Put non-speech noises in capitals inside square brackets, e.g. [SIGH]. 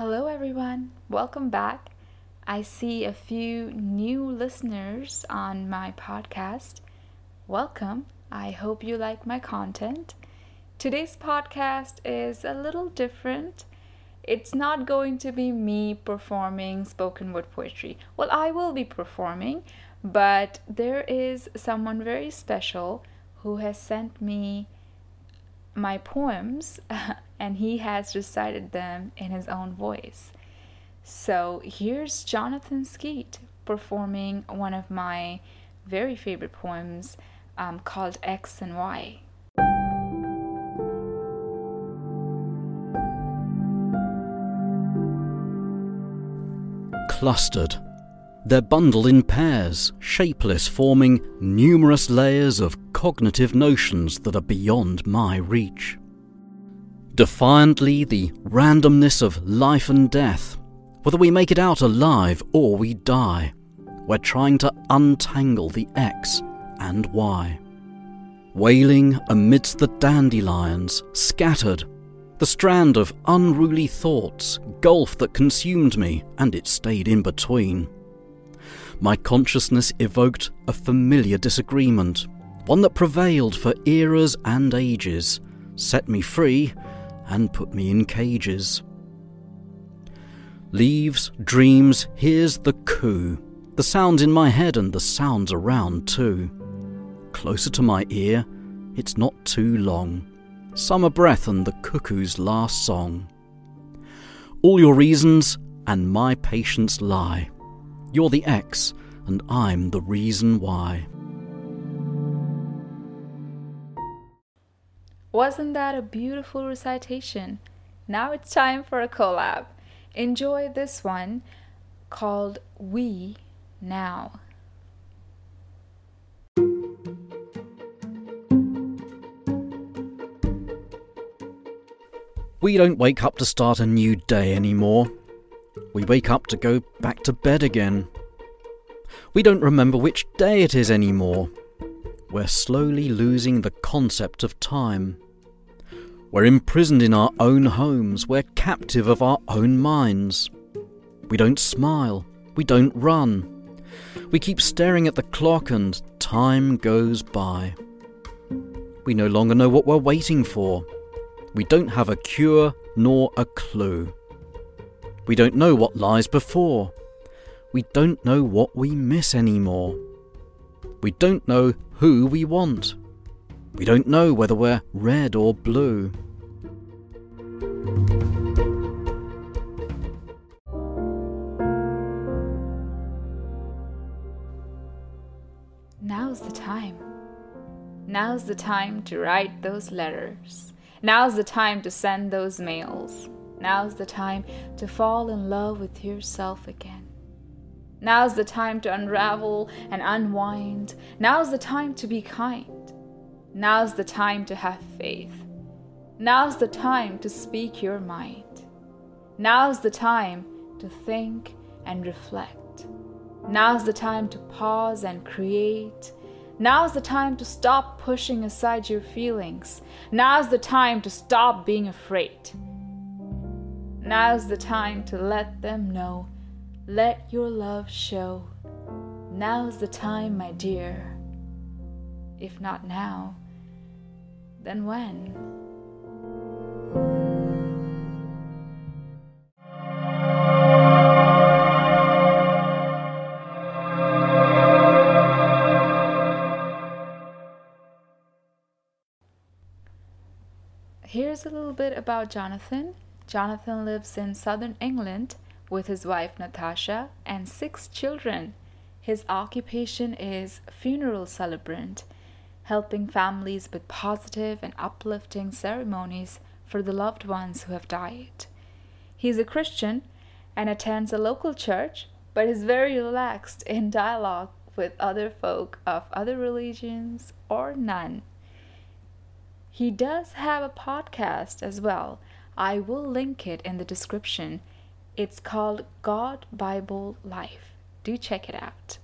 Hello, everyone. Welcome back. I see a few new listeners on my podcast. Welcome. I hope you like my content. Today's podcast is a little different. It's not going to be me performing spoken word poetry. Well, I will be performing, but there is someone very special who has sent me my poems [LAUGHS] and he has recited them in his own voice. So here's Jonathan Skeet performing one of my very favorite poems um, called X and Y. Clustered. They're bundled in pairs, shapeless, forming numerous layers of cognitive notions that are beyond my reach. Defiantly, the randomness of life and death, whether we make it out alive or we die, we're trying to untangle the X and Y. Wailing amidst the dandelions, scattered, the strand of unruly thoughts, gulf that consumed me, and it stayed in between. My consciousness evoked a familiar disagreement, one that prevailed for eras and ages, set me free, and put me in cages. Leaves, dreams, here's the coup. The sounds in my head and the sounds around too. Closer to my ear, it's not too long. Summer breath and the cuckoo's last song. All your reasons and my patience lie. You're the X, and I'm the reason why. Wasn't that a beautiful recitation? Now it's time for a collab. Enjoy this one called We Now. We don't wake up to start a new day anymore. We wake up to go back to bed again. We don't remember which day it is anymore. We're slowly losing the concept of time. We're imprisoned in our own homes, we're captive of our own minds. We don't smile, we don't run. We keep staring at the clock and time goes by. We no longer know what we're waiting for. We don't have a cure nor a clue. We don't know what lies before. We don't know what we miss anymore. We don't know who we want. We don't know whether we're red or blue. Now's the time. Now's the time to write those letters. Now's the time to send those mails. Now's the time to fall in love with yourself again. Now's the time to unravel and unwind. Now's the time to be kind. Now's the time to have faith. Now's the time to speak your mind. Now's the time to think and reflect. Now's the time to pause and create. Now's the time to stop pushing aside your feelings. Now's the time to stop being afraid. Now's the time to let them know let your love show. Now's the time, my dear. If not now, then when? Here's a little bit about Jonathan. Jonathan lives in southern England with his wife Natasha and six children. His occupation is funeral celebrant, helping families with positive and uplifting ceremonies for the loved ones who have died. He's a Christian and attends a local church, but is very relaxed in dialogue with other folk of other religions or none. He does have a podcast as well. I will link it in the description it's called God Bible Life. Do check it out.